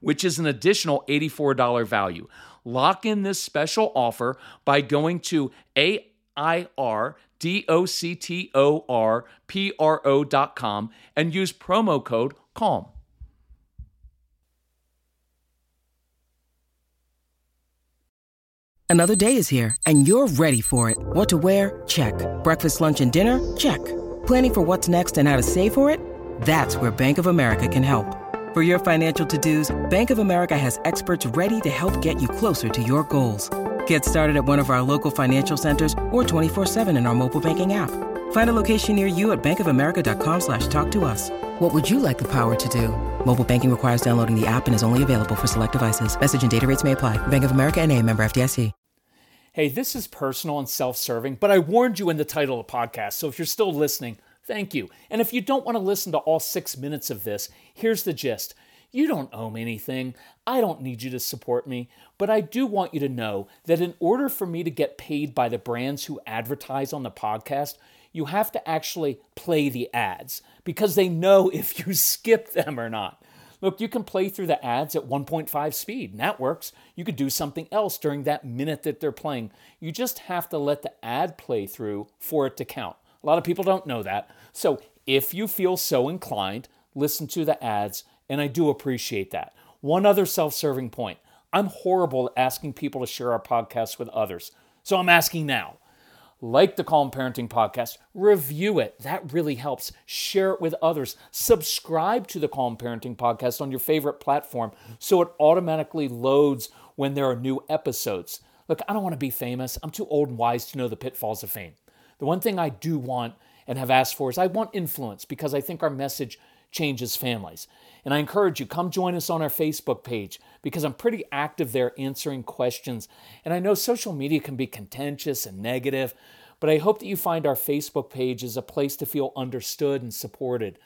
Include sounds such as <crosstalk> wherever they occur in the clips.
which is an additional $84 value. Lock in this special offer by going to AIRDOCTORPRO.com and use promo code CALM. Another day is here, and you're ready for it. What to wear? Check. Breakfast, lunch, and dinner? Check. Planning for what's next and how to save for it? That's where Bank of America can help. For your financial to-dos, Bank of America has experts ready to help get you closer to your goals. Get started at one of our local financial centers or 24-7 in our mobile banking app. Find a location near you at bankofamerica.com slash talk to us. What would you like the power to do? Mobile banking requires downloading the app and is only available for select devices. Message and data rates may apply. Bank of America and a member FDIC. Hey, this is personal and self serving, but I warned you in the title of the podcast, so if you're still listening, thank you. And if you don't want to listen to all six minutes of this, here's the gist. You don't owe me anything. I don't need you to support me. But I do want you to know that in order for me to get paid by the brands who advertise on the podcast, you have to actually play the ads because they know <laughs> if you skip them or not. Look, you can play through the ads at 1.5 speed, and that works. You could do something else during that minute that they're playing. You just have to let the ad play through for it to count. A lot of people don't know that. So if you feel so inclined, listen to the ads, and I do appreciate that. One other self serving point I'm horrible at asking people to share our podcast with others. So I'm asking now like the Calm Parenting Podcast, review it. That really helps. Share it with others. Subscribe to the Calm Parenting Podcast on your favorite platform so it automatically loads when there are new episodes. Look, I don't want to be famous. I'm too old and wise to know the pitfalls of fame. The one thing I do want and have asked for is I want influence because I think our message changes families. And I encourage you, come join us on our Facebook page because I'm pretty active there answering questions. And I know social media can be contentious and negative, but I hope that you find our Facebook page as a place to feel understood and supported.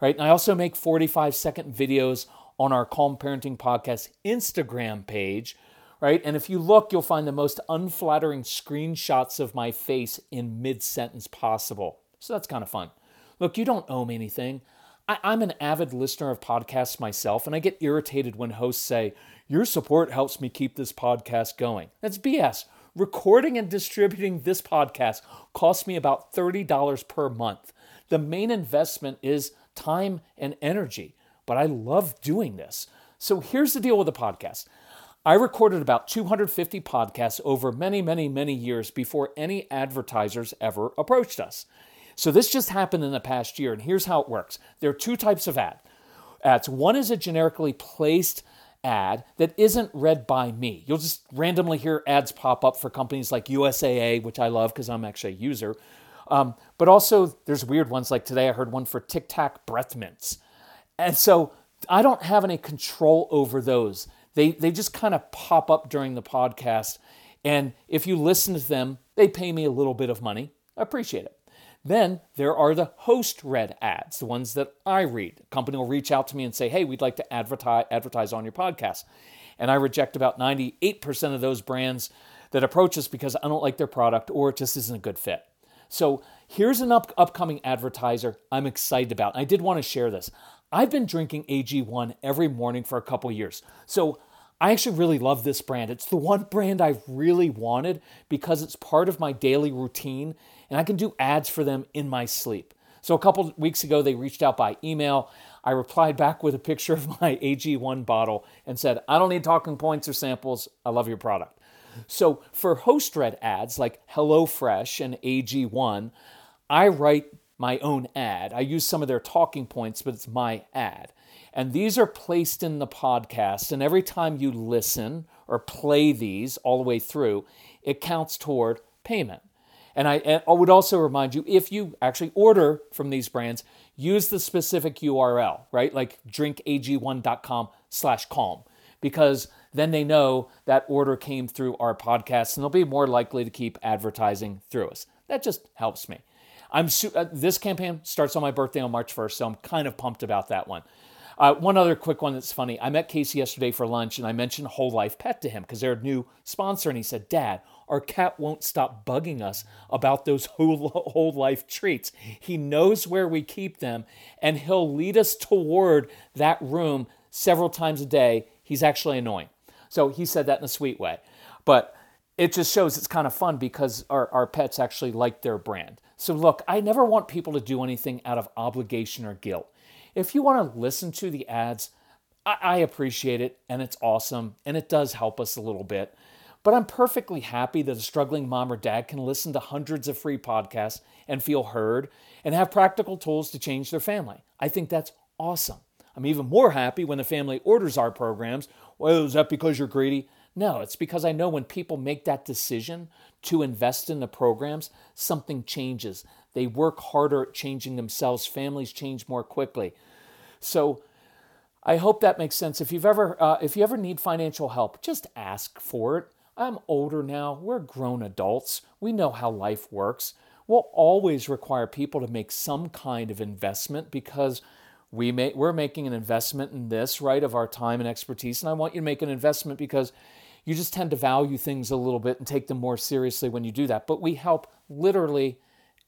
Right? And I also make 45 second videos on our Calm Parenting Podcast Instagram page. Right? And if you look, you'll find the most unflattering screenshots of my face in mid sentence possible. So that's kind of fun. Look, you don't owe me anything. I, I'm an avid listener of podcasts myself, and I get irritated when hosts say, Your support helps me keep this podcast going. That's BS. Recording and distributing this podcast costs me about $30 per month. The main investment is time and energy, but I love doing this. So here's the deal with the podcast. I recorded about 250 podcasts over many, many, many years before any advertisers ever approached us. So this just happened in the past year, and here's how it works. There are two types of ad. ads. One is a generically placed ad that isn't read by me. You'll just randomly hear ads pop up for companies like USAA, which I love because I'm actually a user. Um, but also, there's weird ones like today I heard one for Tic Tac breath mints. And so I don't have any control over those. They, they just kind of pop up during the podcast. And if you listen to them, they pay me a little bit of money. I appreciate it. Then there are the host read ads, the ones that I read. A company will reach out to me and say, hey, we'd like to advertise, advertise on your podcast. And I reject about 98% of those brands that approach us because I don't like their product or it just isn't a good fit. So here's an up- upcoming advertiser I'm excited about. I did want to share this. I've been drinking AG1 every morning for a couple years. So I actually really love this brand. It's the one brand I've really wanted because it's part of my daily routine and I can do ads for them in my sleep. So a couple weeks ago, they reached out by email. I replied back with a picture of my AG1 bottle and said, I don't need talking points or samples. I love your product. So for host read ads like HelloFresh and AG1, I write my own ad. I use some of their talking points, but it's my ad. And these are placed in the podcast. And every time you listen or play these all the way through, it counts toward payment. And I, and I would also remind you if you actually order from these brands, use the specific URL, right? Like drinkag1.com slash calm, because then they know that order came through our podcast and they'll be more likely to keep advertising through us. That just helps me. I'm su- uh, this campaign starts on my birthday on March 1st, so I'm kind of pumped about that one. Uh, one other quick one that's funny. I met Casey yesterday for lunch and I mentioned Whole Life Pet to him because they're a new sponsor. And he said, Dad, our cat won't stop bugging us about those whole, whole life treats. He knows where we keep them and he'll lead us toward that room several times a day. He's actually annoying. So he said that in a sweet way. But it just shows it's kind of fun because our, our pets actually like their brand. So, look, I never want people to do anything out of obligation or guilt. If you want to listen to the ads, I, I appreciate it and it's awesome and it does help us a little bit. But I'm perfectly happy that a struggling mom or dad can listen to hundreds of free podcasts and feel heard and have practical tools to change their family. I think that's awesome. I'm even more happy when the family orders our programs. Well, is that because you're greedy? No, it's because I know when people make that decision to invest in the programs, something changes. They work harder at changing themselves. Families change more quickly. So I hope that makes sense. If you've ever uh, if you ever need financial help, just ask for it. I'm older now. We're grown adults. We know how life works. We'll always require people to make some kind of investment because we may, we're making an investment in this, right, of our time and expertise. And I want you to make an investment because you just tend to value things a little bit and take them more seriously when you do that. But we help literally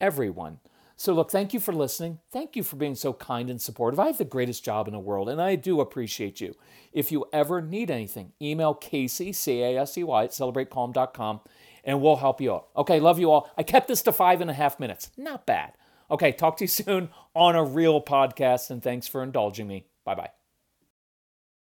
everyone. So, look, thank you for listening. Thank you for being so kind and supportive. I have the greatest job in the world, and I do appreciate you. If you ever need anything, email Casey, C A S E Y, at celebratecalm.com, and we'll help you out. Okay, love you all. I kept this to five and a half minutes. Not bad. Okay, talk to you <laughs> soon on a real podcast, and thanks for indulging me. Bye bye.